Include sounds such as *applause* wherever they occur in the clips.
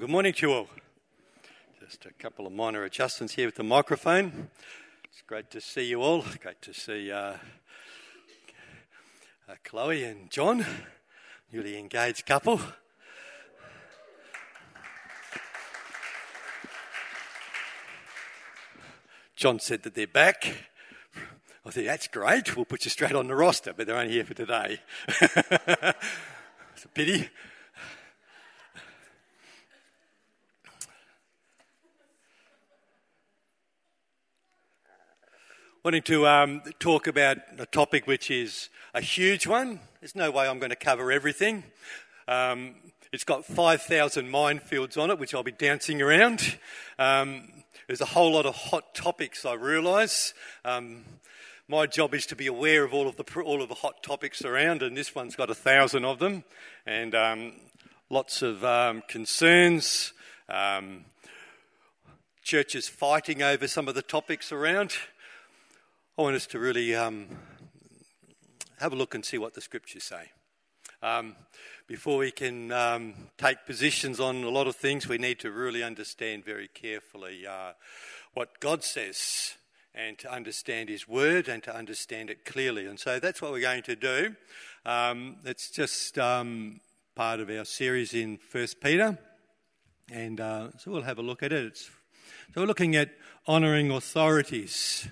Well, good morning to you all. Just a couple of minor adjustments here with the microphone. It's great to see you all. Great to see uh, uh, Chloe and John, newly engaged couple. John said that they're back. I think that's great. We'll put you straight on the roster, but they're only here for today. *laughs* it's a pity. Wanting to um, talk about a topic which is a huge one. There's no way I'm going to cover everything. Um, it's got 5,000 minefields on it, which I'll be dancing around. Um, there's a whole lot of hot topics, I realise. Um, my job is to be aware of all of the all of the hot topics around, and this one's got a thousand of them, and um, lots of um, concerns. churches fighting over some of the topics around. I want us to really um, have a look and see what the scriptures say. Um, before we can um, take positions on a lot of things, we need to really understand very carefully uh, what God says and to understand His Word and to understand it clearly. And so that's what we're going to do. Um, it's just um, part of our series in First Peter, and uh, so we'll have a look at it. It's, so we're looking at honouring authorities.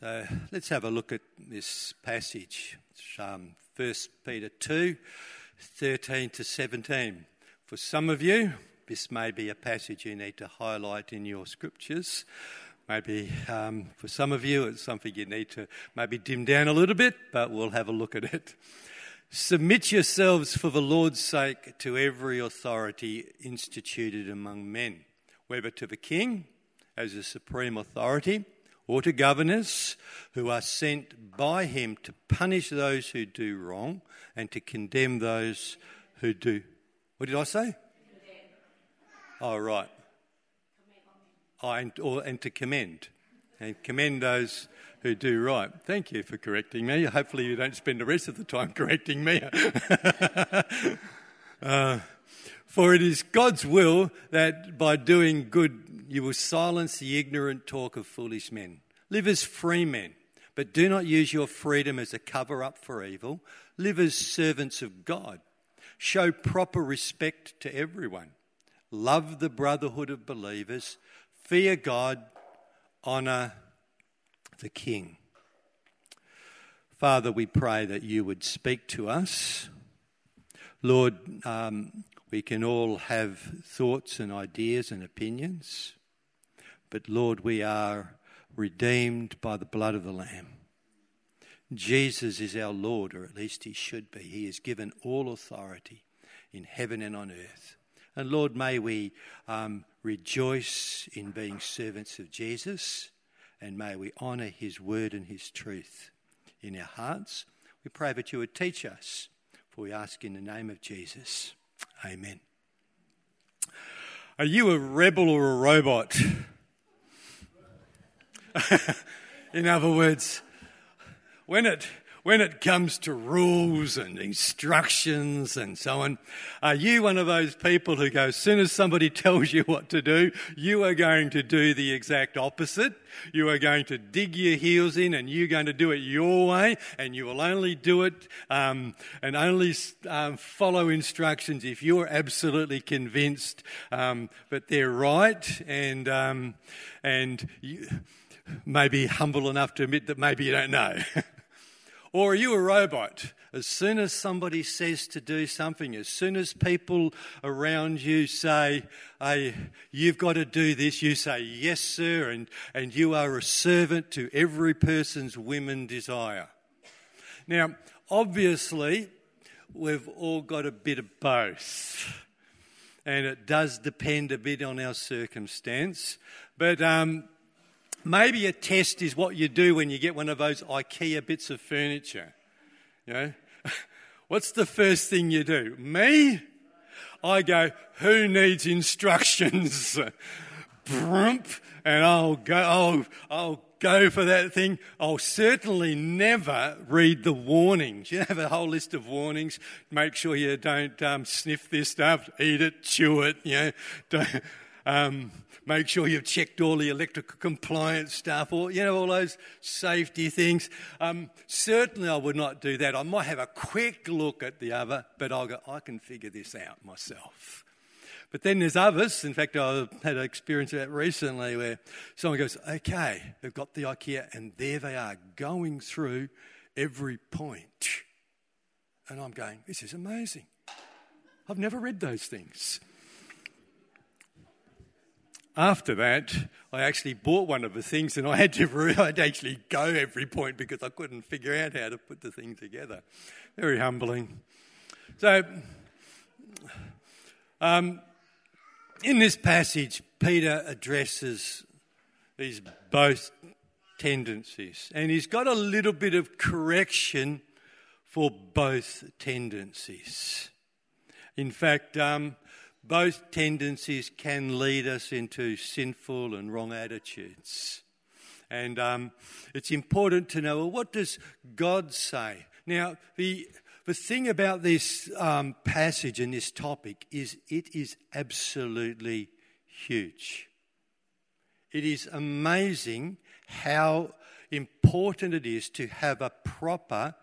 So let's have a look at this passage. Um, 1 Peter 2 13 to 17. For some of you, this may be a passage you need to highlight in your scriptures. Maybe um, for some of you, it's something you need to maybe dim down a little bit, but we'll have a look at it. Submit yourselves for the Lord's sake to every authority instituted among men, whether to the king as a supreme authority or to governors who are sent by him to punish those who do wrong and to condemn those who do. What did I say? Oh, right. Oh, and, or, and to commend. And commend those who do right. Thank you for correcting me. Hopefully, you don't spend the rest of the time *laughs* correcting me. *laughs* uh, for it is God's will that by doing good you will silence the ignorant talk of foolish men. Live as free men, but do not use your freedom as a cover up for evil. Live as servants of God. Show proper respect to everyone. Love the brotherhood of believers. Fear God. Honour the King. Father, we pray that you would speak to us. Lord, um, we can all have thoughts and ideas and opinions, but Lord, we are redeemed by the blood of the Lamb. Jesus is our Lord, or at least he should be. He has given all authority in heaven and on earth. And Lord, may we um, rejoice in being servants of Jesus, and may we honour his word and his truth in our hearts. We pray that you would teach us, for we ask in the name of Jesus. Amen. Are you a rebel or a robot? *laughs* in other words, when it when it comes to rules and instructions and so on, are you one of those people who go, as soon as somebody *laughs* tells you what to do, you are going to do the exact opposite? You are going to dig your heels in and you're going to do it your way and you will only do it um, and only um, follow instructions if you're absolutely convinced um, that they're right and, um, and you, maybe humble enough to admit that maybe you don't know. *laughs* or are you a robot? As soon as somebody says to do something, as soon as people around you say, hey, you've got to do this, you say, yes, sir, and, and you are a servant to every person's women desire. Now, obviously, we've all got a bit of both. And it does depend a bit on our circumstance. But um, Maybe a test is what you do when you get one of those IKEA bits of furniture. You know, *laughs* what's the first thing you do? Me? I go, who needs instructions? *laughs* Brump, and I'll go, I'll, I'll go for that thing. I'll certainly never read the warnings. You have a whole list of warnings. Make sure you don't um, sniff this stuff, eat it, chew it. You know, *laughs* don't, um, make sure you've checked all the electrical compliance stuff, or you know all those safety things. Um, certainly, I would not do that. I might have a quick look at the other, but I'll go. I can figure this out myself. But then there's others. In fact, I had an experience of that recently where someone goes, "Okay, they've got the IKEA, and there they are going through every point," and I'm going, "This is amazing." I've never read those things. After that, I actually bought one of the things and I had to *laughs* I'd actually go every point because I couldn't figure out how to put the thing together. Very humbling. So, um, in this passage, Peter addresses these both tendencies and he's got a little bit of correction for both tendencies. In fact, um, both tendencies can lead us into sinful and wrong attitudes. And um, it's important to know well, what does God say? Now, the, the thing about this um, passage and this topic is it is absolutely huge. It is amazing how important it is to have a proper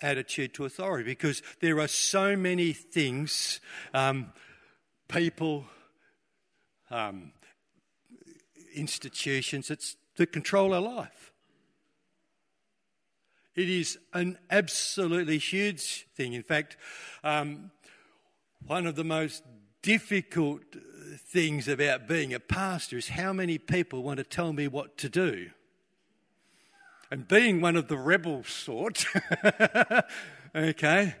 attitude to authority because there are so many things. Um, people, um, institutions that, that control our life. It is an absolutely huge thing. In fact, um, one of the most difficult things about being a pastor is how many people want to tell me what to do. And being one of the rebel sort, *laughs* okay,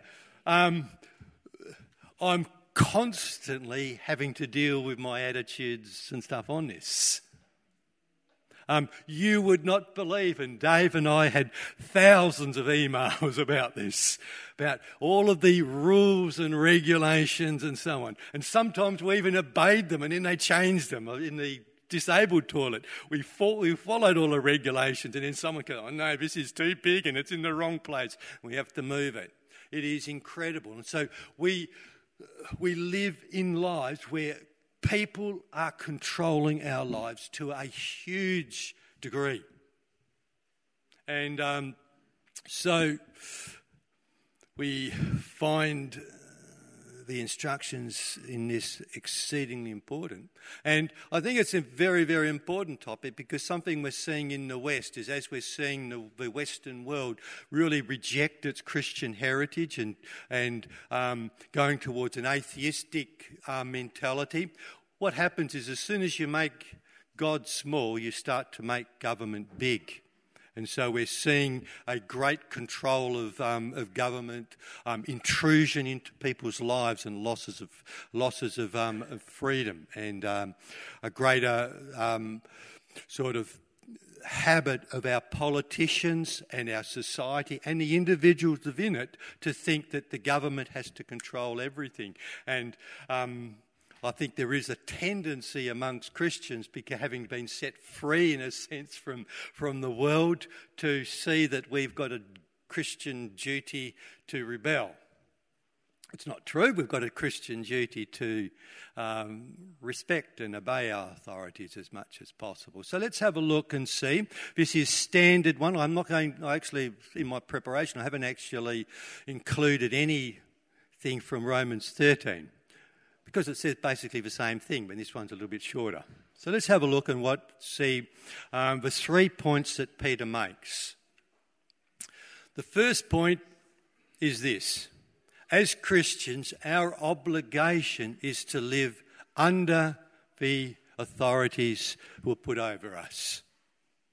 um, I'm constantly having to deal with my attitudes and stuff on this. Um, you would not believe, and Dave and I had thousands of emails *laughs* about this, about all of the rules and regulations and so on. And sometimes we even obeyed them and then they changed them in the disabled toilet. We, we followed all the regulations and then someone goes, oh no, this is too big and it's in the wrong place. We have to move it. It is incredible. And so we we live in lives where people are controlling our lives to a huge degree. And um, so we find the instructions in this exceedingly important. And I think it's a very, very important topic because something we're seeing in the West is as we're seeing the, the Western world really reject its Christian heritage and, and um, going towards an atheistic uh, mentality, what happens is as soon as you make God small, you start to make government big. And so we're seeing a great control of, um, of government, um, intrusion into people's lives, and losses of, losses of, um, of freedom, and um, a greater um, sort of habit of our politicians and our society and the individuals within it to think that the government has to control everything. And um, I think there is a tendency amongst Christians, having been set free in a sense from, from the world, to see that we've got a Christian duty to rebel. It's not true. We've got a Christian duty to um, respect and obey our authorities as much as possible. So let's have a look and see. This is standard one. I'm not going, I actually, in my preparation, I haven't actually included anything from Romans 13 because it says basically the same thing, but this one's a little bit shorter. So let's have a look and what see um, the three points that Peter makes. The first point is this: as Christians, our obligation is to live under the authorities who are put over us.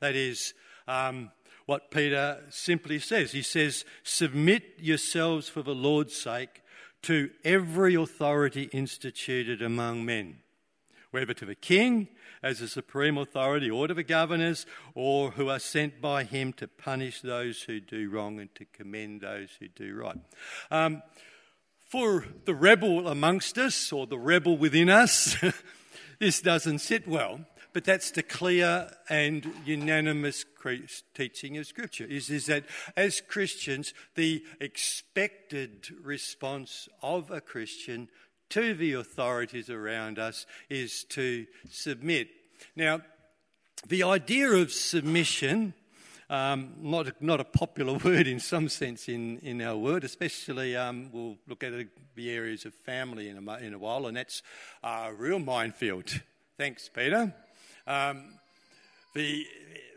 That is um, what Peter simply says. He says, "Submit yourselves for the Lord's sake." To every authority instituted among men, whether to the king as a supreme authority, or to the governors, or who are sent by him to punish those who do wrong and to commend those who do right. Um, for the rebel amongst us, or the rebel within us, *laughs* this doesn't sit well but that's the clear and unanimous teaching of Scripture is, is that as Christians, the expected response of a Christian to the authorities around us is to submit. Now, the idea of submission, um, not, not a popular *laughs* word in some sense in, in our world, especially um, we'll look at the areas of family in a, in a while, and that's a real minefield. Thanks, Peter. Um, the,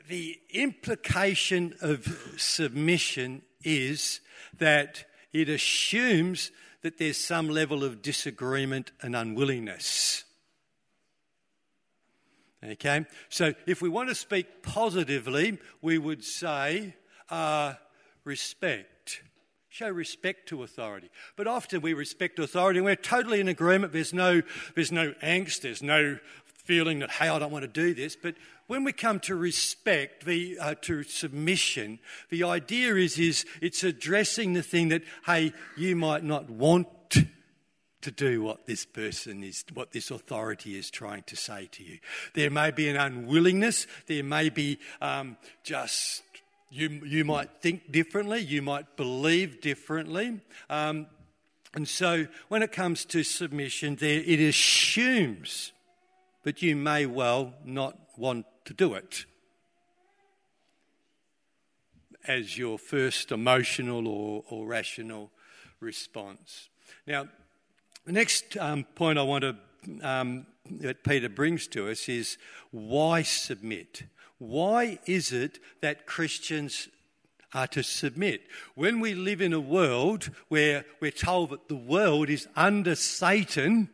the implication of submission is that it assumes that there's some level of disagreement and unwillingness. Okay, so if we want to speak positively, we would say uh, respect. Show respect to authority. But often we respect authority and we're totally in agreement. There's no, there's no angst, there's no feeling that, hey, I don't want to do this. But when we come to respect, the, uh, to submission, the idea is, is it's addressing the thing that, hey, you might not want to do what this person is, what this authority is trying to say to you. There may be an unwillingness, there may be um, just, you, you might think differently, you might believe differently. Um, and so when it comes to submission, there, it assumes that you may well not want to do it as your first emotional or, or rational response. Now, the next um, point I want to um, that Peter brings to us is why submit? Why is it that Christians are to submit? When we live in a world where we're told that the world is under Satan,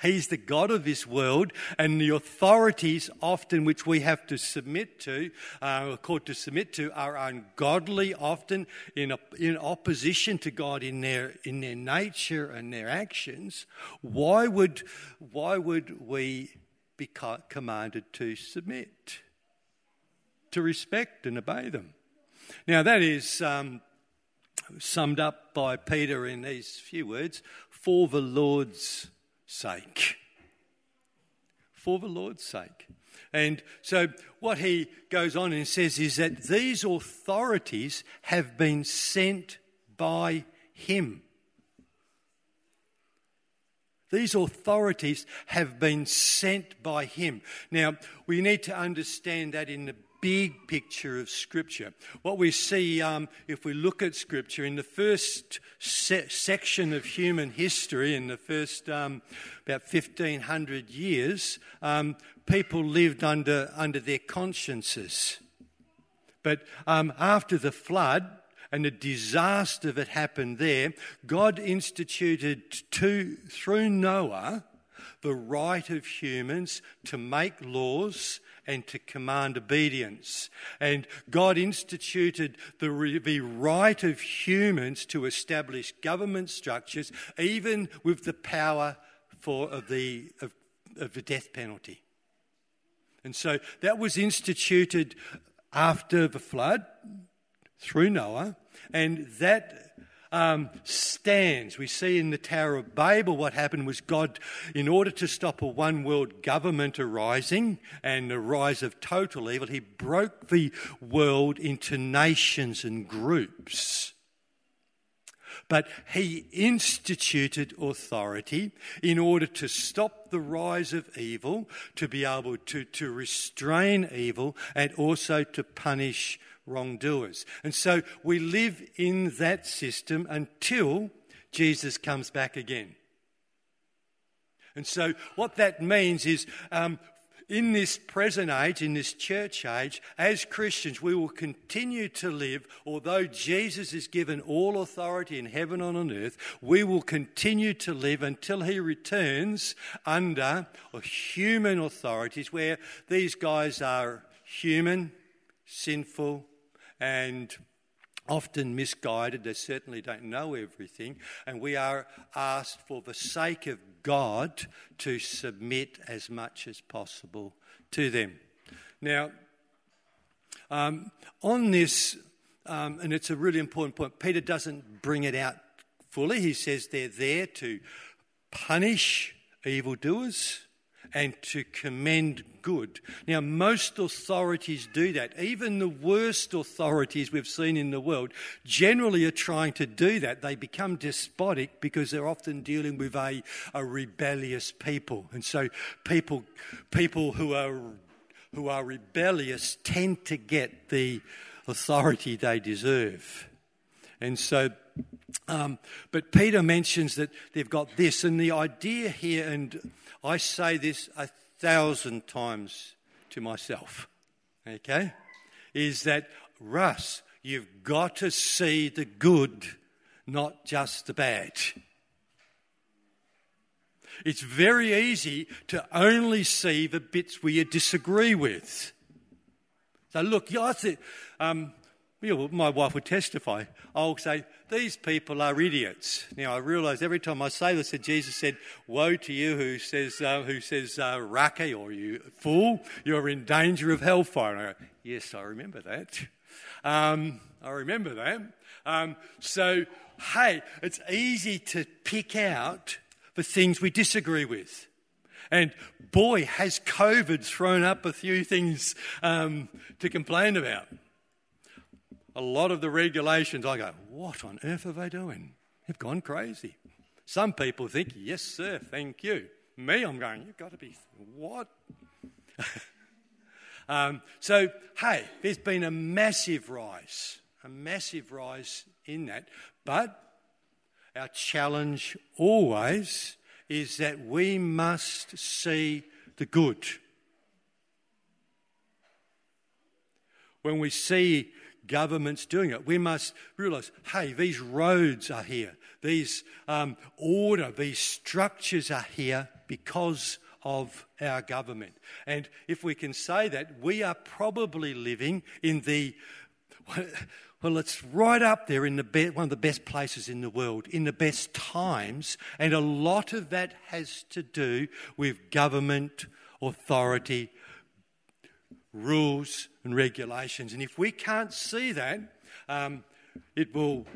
He's the God of this world, and the authorities, often which we have to submit to, uh, called to submit to, are ungodly, often in, a, in opposition to God in their in their nature and their actions. Why would why would we be commanded to submit, to respect and obey them? Now that is. Um, summed up by Peter in these few words for the Lord's sake. For the Lord's sake. And so, what he goes on and says is that these authorities have been sent by him. These authorities have been sent by him. Now, we need to understand that in the big picture of Scripture. What we see, um, if we look at Scripture, in the first se- section of human history, in the first um, about 1500 years, um, people lived under, under their consciences. But um, after the flood, and the disaster that happened there, God instituted to, through Noah the right of humans to make laws and to command obedience. And God instituted the, the right of humans to establish government structures, even with the power for, of, the, of, of the death penalty. And so that was instituted after the flood through Noah, and that um, stands. We see in the Tower of Babel what happened was God, in order to stop a one world government arising and the rise of total evil, he broke the world into nations and groups. But he instituted authority in order to stop the rise of evil, to be able to, to restrain evil, and also to punish wrongdoers. And so we live in that system until Jesus comes back again. And so what that means is um, in this present age, in this church age, as Christians, we will continue to live, although Jesus is given all authority in heaven and on earth, we will continue to live until he returns under human authorities, where these guys are human, sinful, and often misguided. They certainly don't know everything. And we are asked, for the sake of God, to submit as much as possible to them. Now, um, on this, um, and it's a really important point, Peter doesn't bring it out fully. He says they're there to punish evildoers and to commend good. Now, most authorities do that. Even the worst authorities we've seen in the world generally are trying to do that. They become despotic because they're often dealing with a, a rebellious people. And so people, people who are, who are rebellious tend to get the authority they deserve. And so um, but Peter mentions that they've got this, and the idea here, and I say this a thousand times to myself, okay, is that Russ, you've got to see the good, not just the bad. It's very easy to only see the bits we disagree with. So, look, I think, um, my wife would testify. I'll say, These people are idiots. Now, I realise every time I say this that Jesus said, Woe to you who says, uh, who says uh, Raca you fool, you're in danger of hellfire. And I go, Yes, I remember that. Um, I remember that. Um, so, hey, it's easy to pick out the things we disagree with. And boy, has COVID thrown up a few things um, to complain about a lot of the regulations, I go, what on earth are they doing? They've gone crazy. Some people think, yes, sir, thank you. Me, I'm going, you've got to be, what? *laughs* um, so, hey, there's been a massive rise, a massive rise in that. But our challenge always is that we must see the good. When we see governments doing it. We must realize hey, these roads are here, these um, order, these structures are here because of our government. And if we can say that, we are probably living in the *laughs* well, it's right up there in the be- one of the best places in the world, in the best times, and a lot of that has to do with government, authority, rules and regulations. And if we can't see that, um, it will.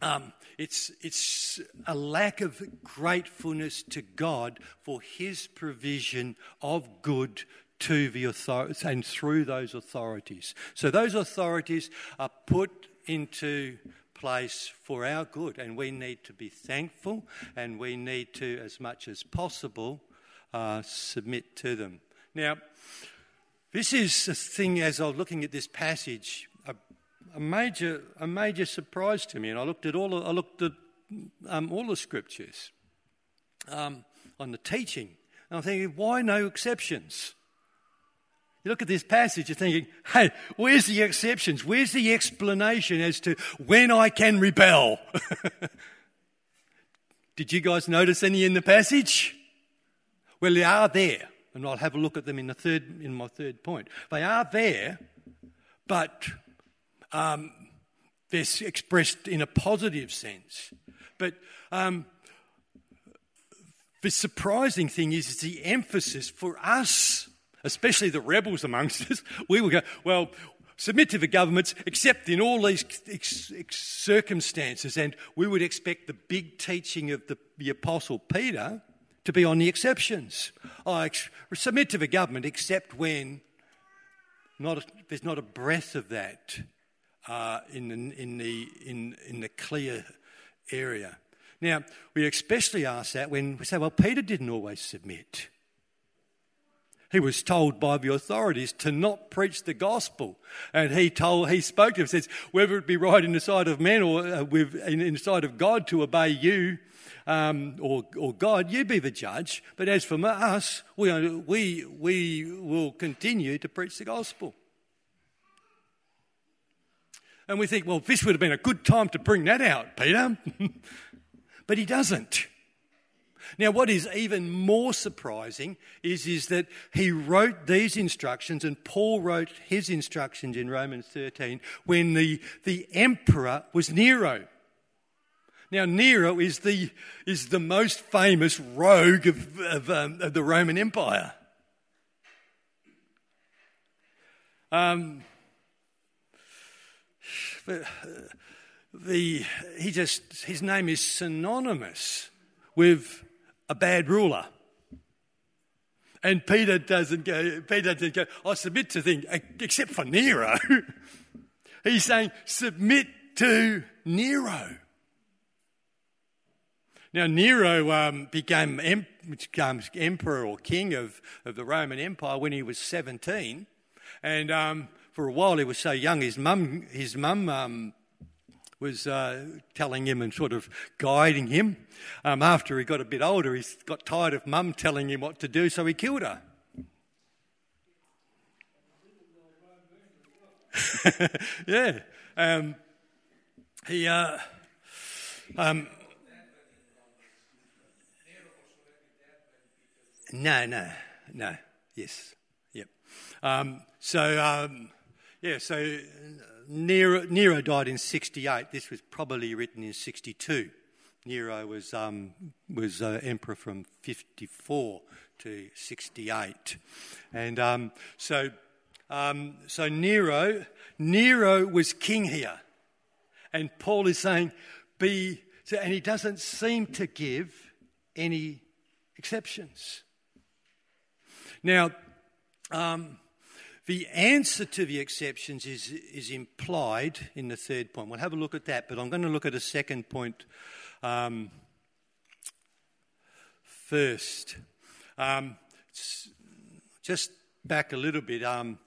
Um, it's, it's a lack of gratefulness to God for His provision of good to the authorities and through those authorities. So those authorities are put into place for our good, and we need to be thankful and we need to, as much as possible, uh, submit to them. Now, this is a thing, as I was looking at this passage, a, a major, a major surprise to me. And I looked at all, I looked at um, all the scriptures um, on the teaching. And I'm thinking, why no exceptions? You look at this passage, you're thinking, hey, where's the exceptions? Where's the explanation as to when I can rebel? *laughs* Did you guys notice any in the passage? Well, they are there and I'll have a look at them in, the third, in my third point. They are there, but um, they're expressed in a positive sense. But um, the surprising thing is, the emphasis for us, especially the rebels amongst us. *laughs* We will go, well, submit to the governments, except in all these ex- ex- circumstances. And we would expect the big teaching of the, the Apostle Peter to be on the exceptions. I submit to the government except when not a, there's not a breath of that uh, in, the, in, the, in, in the clear area. Now, we especially ask that when we say, well, Peter didn't always submit. He was told by the authorities to not preach the gospel. And he told, he spoke to him, says, whether it be right in the sight of men or uh, with, in, in the sight of God to obey you, um, or, or God, you be the judge. But as for us, we, we, we will continue to preach the gospel. And we think, well, this would have been a good time to bring that out, Peter. *laughs* but he doesn't. Now, what is even more surprising is, is that he wrote these instructions, and Paul wrote his instructions in Romans 13 when the, the emperor was Nero. Now, Nero is the, is the most famous rogue of, of, um, of the Roman Empire. Um, the, he just, his name is synonymous with a bad ruler. And Peter doesn't go, Peter doesn't go, I submit to things, except for Nero. *laughs* He's saying, submit to Nero. Now, Nero um, became em- emperor or king of, of the Roman Empire when he was 17. And um, for a while he was so young, his mum, his mum um, was uh, telling him and sort of guiding him. Um, after he got a bit older, he got tired of mum telling him what to do, so he killed her. *laughs* yeah. Um, he. Uh, um, no, no, no. Yes. Yep. Um, so, um, yeah, so Nero, Nero died in 68. This was probably written in 62. Nero was, um, was uh, emperor from 54 to 68. And um, so, um, so Nero, Nero was king here. And Paul is saying, be, and he doesn't seem to give any exceptions. Now, um, the answer to the exceptions is, is implied in the third point. We'll have a look at that, but I'm going to look at a second point um, first. Um, just back a little bit. Um,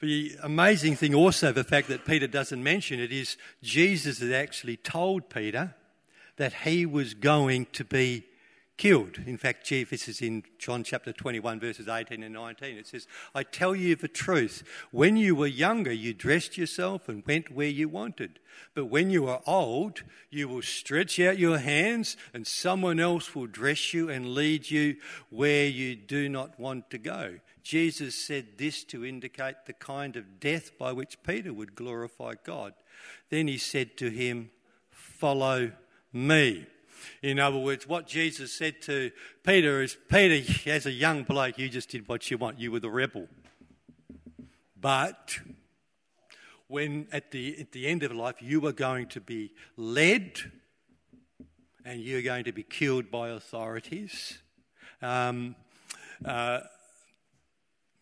the amazing thing, also, the fact that Peter doesn't mention it, is Jesus had actually told Peter that he was going to be killed. In fact, this is in John chapter 21, verses 18 and 19. It says, I tell you the truth. When you were younger, you dressed yourself and went where you wanted. But when you are old, you will stretch out your hands, and someone else will dress you and lead you where you do not want to go. Jesus said this to indicate the kind of death by which Peter would glorify God. Then he said to him, Follow me. In other words, what Jesus said to Peter is Peter, as a young bloke, you just did what you want. You were the rebel. But when at the, at the end of life you are going to be led and you're going to be killed by authorities, um, uh,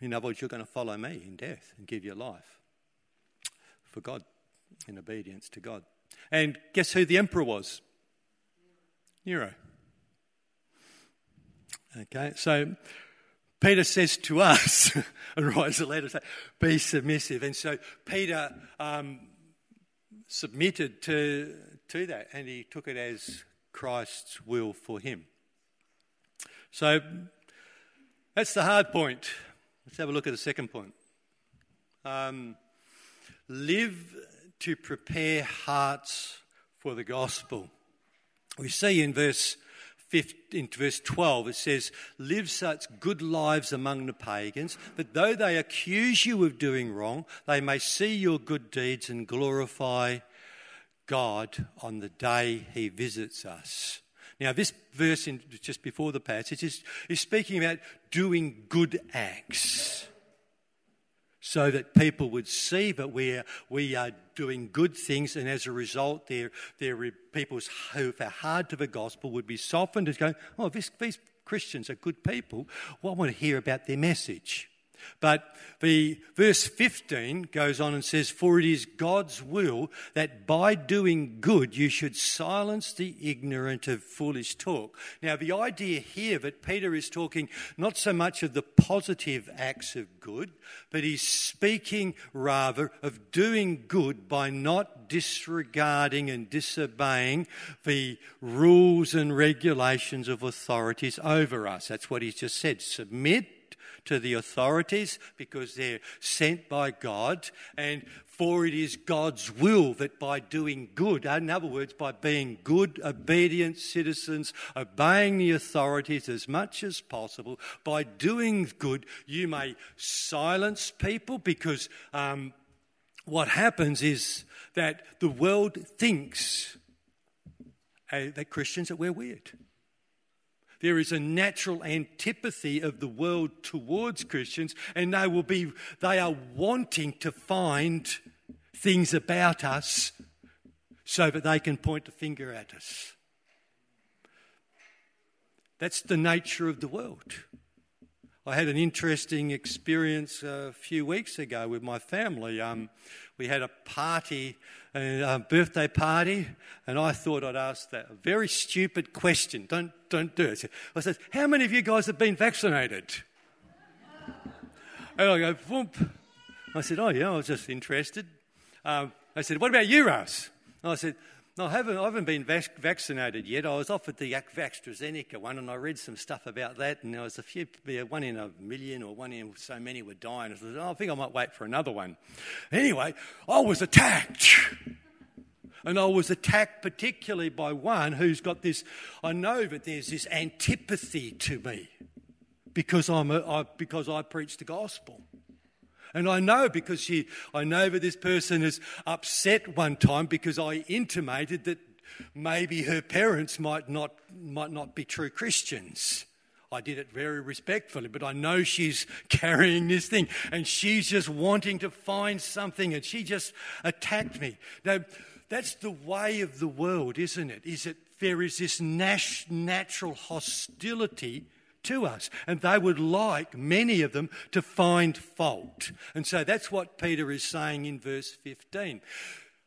in other words, you're going to follow me in death and give your life for God in obedience to God. And guess who the emperor was? Nero. Okay, so Peter says to us, *laughs* and writes a letter, say, be submissive. And so Peter um, submitted to, to that, and he took it as Christ's will for him. So that's the hard point. Let's have a look at the second point. Um, live to prepare hearts for the gospel. We see in verse 15, in verse 12, it says, Live such good lives among the pagans, that though they accuse you of doing wrong, they may see your good deeds and glorify God on the day he visits us. Now, this verse in, just before the passage is, is speaking about doing good acts so that people would see that we are, we are doing good things, and as a result, their, their people who are hard to the gospel would be softened as going, oh, this, these Christians are good people. Well, I want to hear about their message. But the verse 15 goes on and says, For it is God's will that by doing good you should silence the ignorant of foolish talk. Now, the idea here that Peter is talking not so much of the positive acts of good, but he's speaking rather of doing good by not disregarding and disobeying the rules and regulations of authorities over us. That's what he's just said. Submit to the authorities because they're sent by God, and for it is God's will that by doing good, in other words, by being good, obedient citizens, obeying the authorities as much as possible, by doing good, you may silence people because um, what happens is that the world thinks uh, that Christians that we're weird. There is a natural antipathy of the world towards Christians, and they will be they are wanting to find things about us so that they can point a finger at us. That's the nature of the world. I had an interesting experience a few weeks ago with my family. Um, we had a party, a birthday party, and I thought I'd ask that a very stupid question. Don't, don't do it. I said, How many of you guys have been vaccinated? and I go, Whoomp. I said, Oh, yeah, I was just interested. Um, I said, What about you, Russ? And I said, no, I haven't, I haven't been vac- vaccinated yet. I was offered the AstraZeneca one, and I read some stuff about that, and there was a few, one in a million or one in so many were dying. I thought, oh, I think I might wait for another one. Anyway, I was attacked. And I was attacked particularly by one who's got this, I know that there's this antipathy to me because, I'm a, I, because I preach the gospel. And I know because she, I know that this person is upset one time because I intimated that maybe her parents might not, might not be true Christians. I did it very respectfully, but I know she's *laughs* carrying this thing and she's just wanting to find something and she just attacked me. Now, that's the way of the world, isn't it? Is that there is this natural hostility to us. And they would like, many of them, to find fault. And so that's what Peter is saying in verse 15.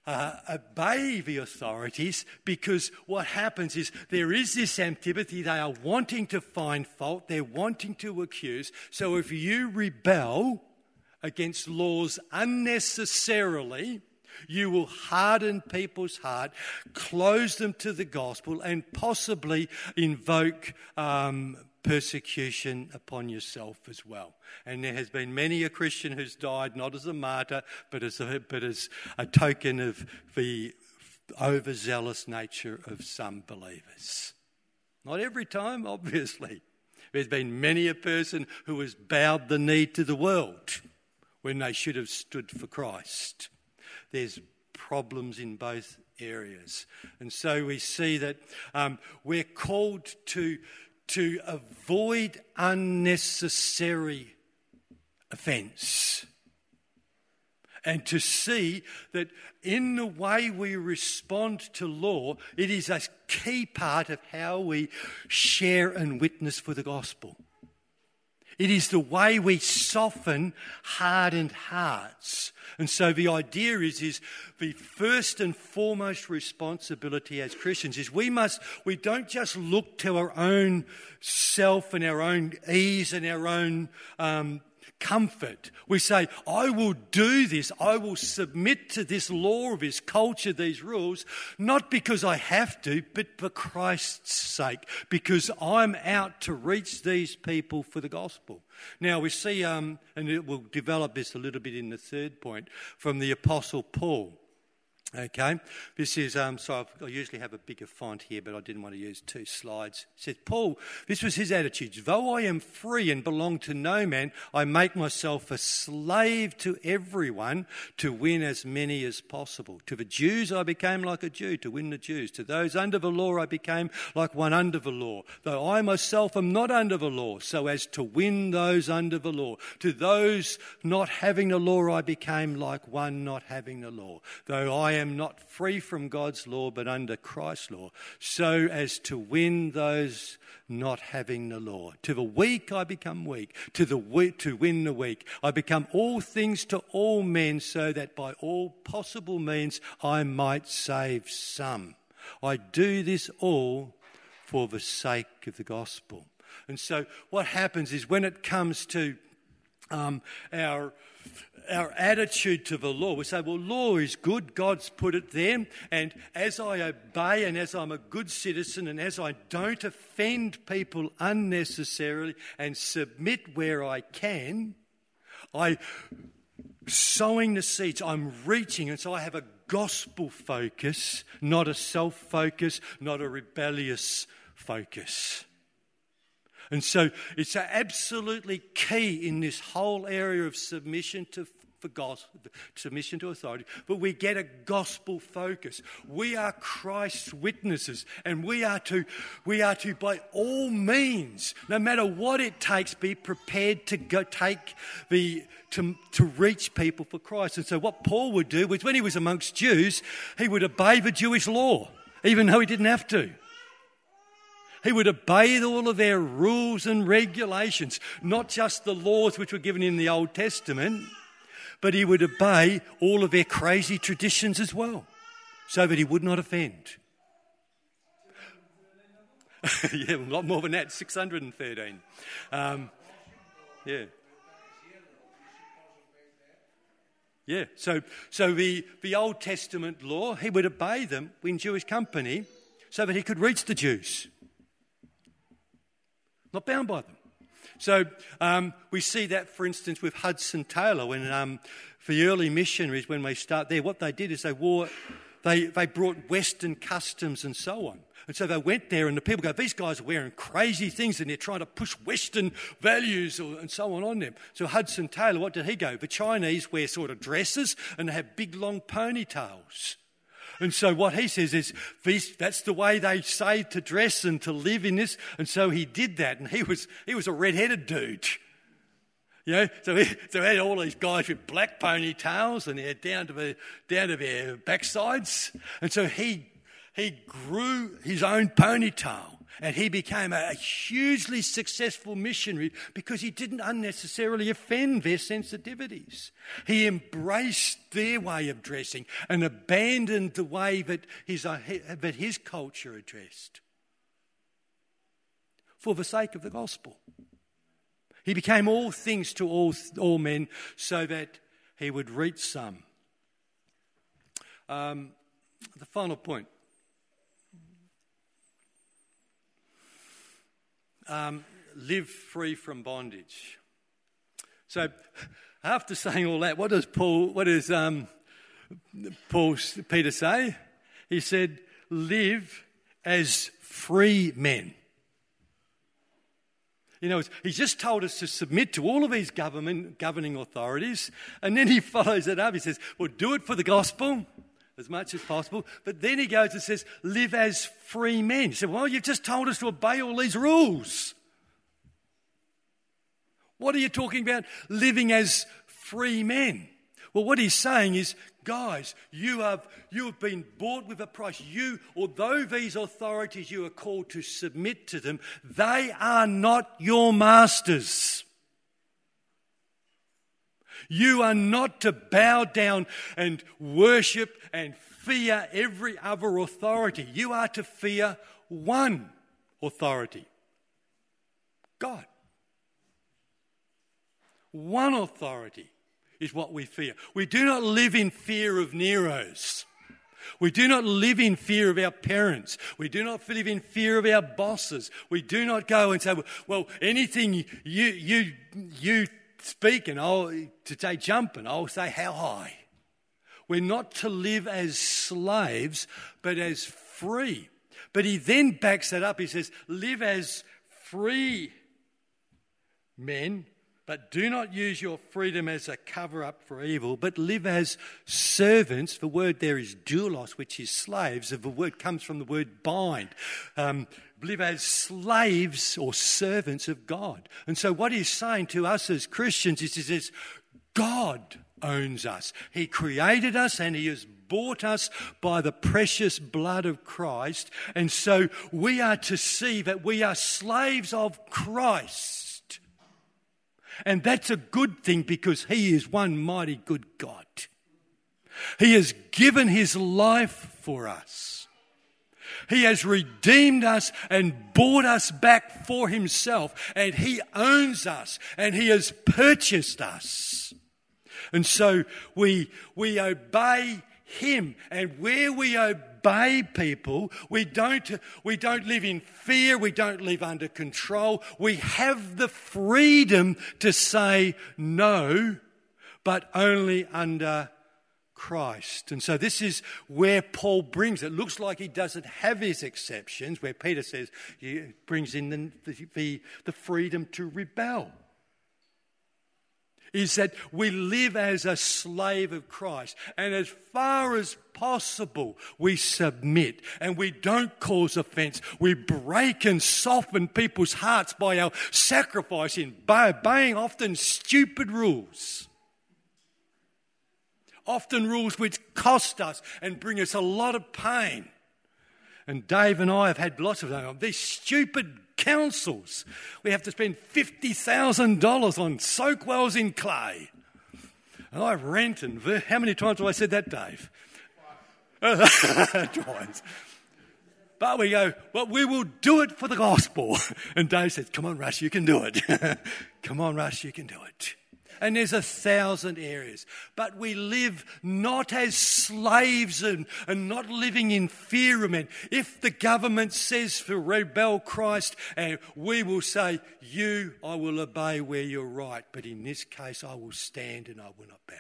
Uh, obey the authorities because what happens is there is this antipathy. They are wanting to find fault, they're wanting to accuse. So if you rebel against laws unnecessarily, you will harden people's heart, close them to the gospel, and possibly invoke um, persecution upon yourself as well. And there has been many a Christian who's died not as a martyr, but as a, but as a token of the overzealous nature of some believers. Not every time, obviously. There's been many a person who has bowed the knee to the world when they should have stood for Christ. There's problems in both areas. And so we see that um, we're called to to avoid unnecessary offence. And to see that in the way we respond to law, it is a key part of how we share and witness for the gospel. It is the way we soften hardened hearts. And so the idea is, is the first and foremost responsibility as Christians is we must, we don't just look to our own self and our own ease and our own um, comfort. We say, I will do this, I will submit to this law of this culture, these rules, not because I have to, but for Christ's sake, because I'm out to reach these people for the gospel. Now we see, um, and it will develop this a little bit in the third point, from the Apostle Paul. Okay, this is, um, so i usually have a bigger font here, but I didn't want to use two slides. It says, Paul, this was his attitude. Though I am free and belong to no man, I make myself a slave to everyone to win as many as possible. To the Jews, I became like a Jew to win the Jews. To those under the law, I became like one under the law, though I myself am not under the law, so as to win those under the law. To those not having the law, I became like one not having the law, though I am am not free from God's law, but under Christ's law, so as to win those not having the law. To the weak I become weak, to the to win the weak. I become all things to all men, so that by all possible means I might save some. I do this all for the sake of the gospel. And so, what happens is when it comes to um, our our attitude to the law. We say, well, law is good, God's put it there, and as I obey and as I'm a good citizen and as I don't offend people unnecessarily and submit where I can, I sowing the seeds, I'm reaching, and so I have a gospel focus, not a self focus, not a rebellious focus. And so it's absolutely key in this whole area of submission to for gospel, submission to authority, but we get a gospel focus. We are Christ's witnesses, and we are to, we are to, by all means, no matter what it takes, be prepared to go take the to, to reach people for Christ. And so, what Paul would do was, when he was amongst Jews, he would obey the Jewish law, even though he didn't have to. He would obey all of their rules and regulations, not just the laws which were given in the Old Testament, but he would obey all of their crazy traditions as well, so that he would not offend. *laughs* yeah, a lot more than that, 613. Um, yeah. Yeah, so, so the, the Old Testament law, he would obey them in Jewish company so that he could reach the Jews. Not bound by them. So um, we see that, for instance, with Hudson Taylor, when um, for the early missionaries, when they start there, what they did is they wore, they, they brought Western customs and so on. And so they went there, and the people go, These guys are wearing crazy things, and they're trying to push Western values and so on on them. So Hudson Taylor, what did he go? The Chinese wear sort of dresses, and they have big, long ponytails. And so what he says is, that's the way they say to dress and to live in this. And so he did that, and he was, he was a red-headed dude. You know, so he, so he had all these guys with black ponytails and they're down to, the, down to their backsides. And so he he grew his own ponytail and he became a hugely successful missionary because he didn't unnecessarily offend their sensitivities. He embraced their way of dressing and abandoned the way that his, uh, that his culture addressed for the sake of the gospel. He became all things to all, all men so that he would reach some. Um, the final point um, live free from bondage. So, *laughs* after saying all that, what does Paul, what does um, Paul Peter say? He said, "Live as free men." You know, he's just told us to submit to all of these government governing authorities, and then he *laughs* follows it up. He says, "Well, do it for the gospel." As much as possible. But then he goes and says, live as free men. He said, well, you've just told us to obey all these rules. What are you talking about? Living as free men. Well, what he's saying is, guys, you have, you have been bought with a price. You, although these authorities you are called to submit to them, they are not your masters. You are not to bow down and worship and fear every other authority. You are to fear one authority God. One authority is what we fear. We do not live in fear of Nero's. We do not live in fear of our parents. We do not live in fear of our bosses. We do not go and say, well, anything you, you, you speak and I'll to say jump and I'll say how high. We're not to live as slaves, but as free. But he then backs that up. He says, live as free men, but do not use your freedom as a cover up for evil, but live as servants. The word there is doulos, which is slaves. The word comes from the word bind. Um, live as slaves or servants of God. And so, what he's saying to us as Christians is, he says, God owns us. He created us and he has bought us by the precious blood of Christ. And so, we are to see that we are slaves of Christ. And that's a good thing because he is one mighty good God. He has given his life for us. He has redeemed us and bought us back for Himself, and He owns us and He has purchased us. And so we, we obey Him, and where we obey people, we don't, we don't live in fear, we don't live under control. We have the freedom to say no, but only under Christ. And so this is where Paul brings it. Looks like he doesn't have his exceptions, where Peter says he brings in the, the, the freedom to rebel. Is that we live as a slave of Christ, and as far as possible, we submit and we don't cause offense. We break and soften people's hearts by our sacrificing, by obeying often stupid rules often rules which cost us and bring us a lot of pain. And Dave and I have had lots of them. These stupid councils. We have to spend $50,000 on soak wells in clay. And I rent and how many times have I said that, Dave? *laughs* Twice. But we go, well, we will do it for the gospel. *laughs* And Dave says, come on, Russ, you can do it. *laughs* come on, Russ, you can do it. And there's a thousand areas. But we live not as slaves and, and not living in fear of men. If the government says to rebel Christ, and we will say, You, I will obey where you're right. But in this case, I will stand and I will not bow.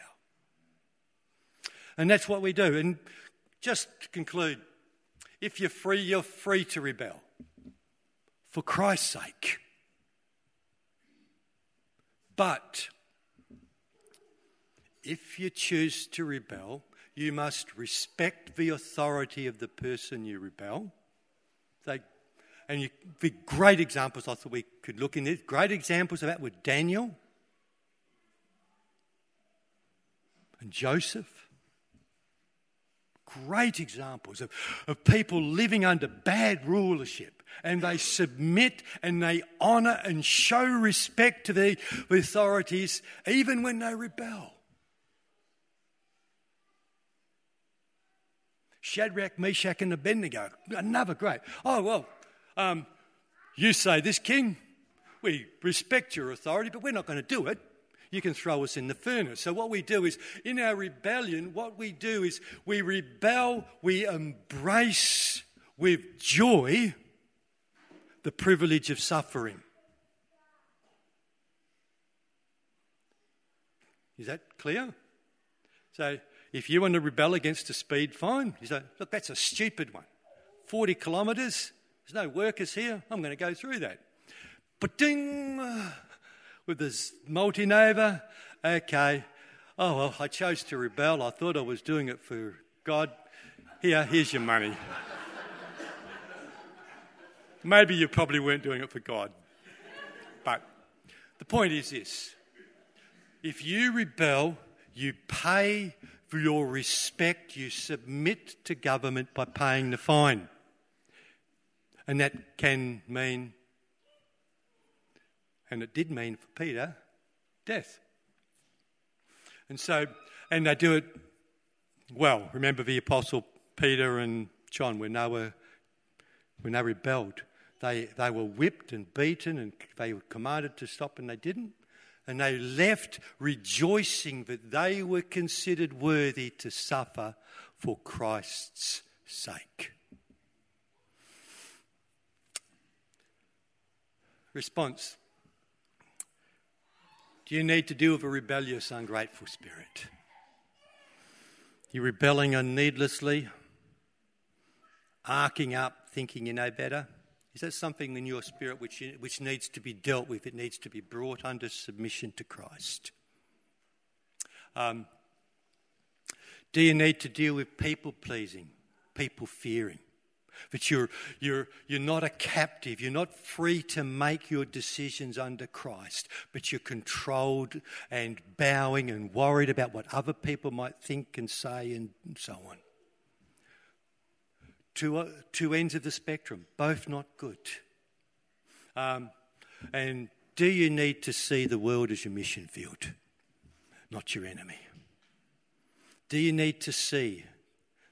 And that's what we do. And just to conclude, if you're free, you're free to rebel for Christ's sake. But if you choose to rebel, you must respect the authority of the person you rebel. They, and you, the great examples I thought we could look in this, great examples of that were Daniel and Joseph. Great examples of, of people living under bad rulership and they submit and they honour and show respect to the authorities even when they rebel. Shadrach, Meshach, and Abednego. Another great. Oh, well, um, you say this, king. We respect your authority, but we're not going to do it. You can throw us in the furnace. So, what we do is, in our rebellion, what we do is we rebel, we embrace with joy the privilege of suffering. Is that clear? So, if you want to rebel against a speed fine, you say, look, that's a stupid one. 40 kilometres, there's no workers here, I'm going to go through that. But ding, uh, with this Multanova, okay, oh well, I chose to rebel. I thought I was doing it for God. Here, here's your money. *laughs* Maybe you probably weren't doing it for God. But the point is this if you rebel, you pay your respect, you submit to government by paying the fine. And that can mean, and it did mean for Peter, death. And so, and they do it well. Remember the Apostle Peter and John when they were when they rebelled. They, they were whipped and beaten and they were commanded to stop and they didn't and they left rejoicing that they were considered worthy to suffer for Christ's sake. Response Do you need to deal with a rebellious, ungrateful spirit? You're rebelling needlessly, arcing up, thinking you know better. Is that something in your spirit which, which needs to be dealt with? It needs to be brought under submission to Christ. Um, do you need to deal with people pleasing, people fearing? That you're, you're, you're not a captive, you're not free to make your decisions under Christ, but you're controlled and bowing and worried about what other people might think and say and so on two, uh, two ends of the spectrum, both not good. Um, and do you need to see the world as your mission field, not your enemy? Do you need to see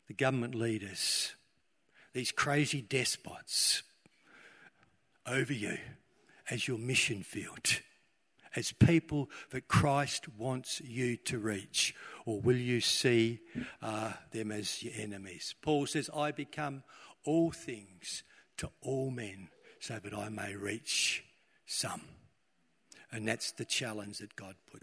the government leaders, these crazy despots, over you as your mission field? as people that Christ wants you to reach? Or will you see uh, them as your enemies? Paul says, I become all things to all men so that I may reach some. And that's the challenge that God put.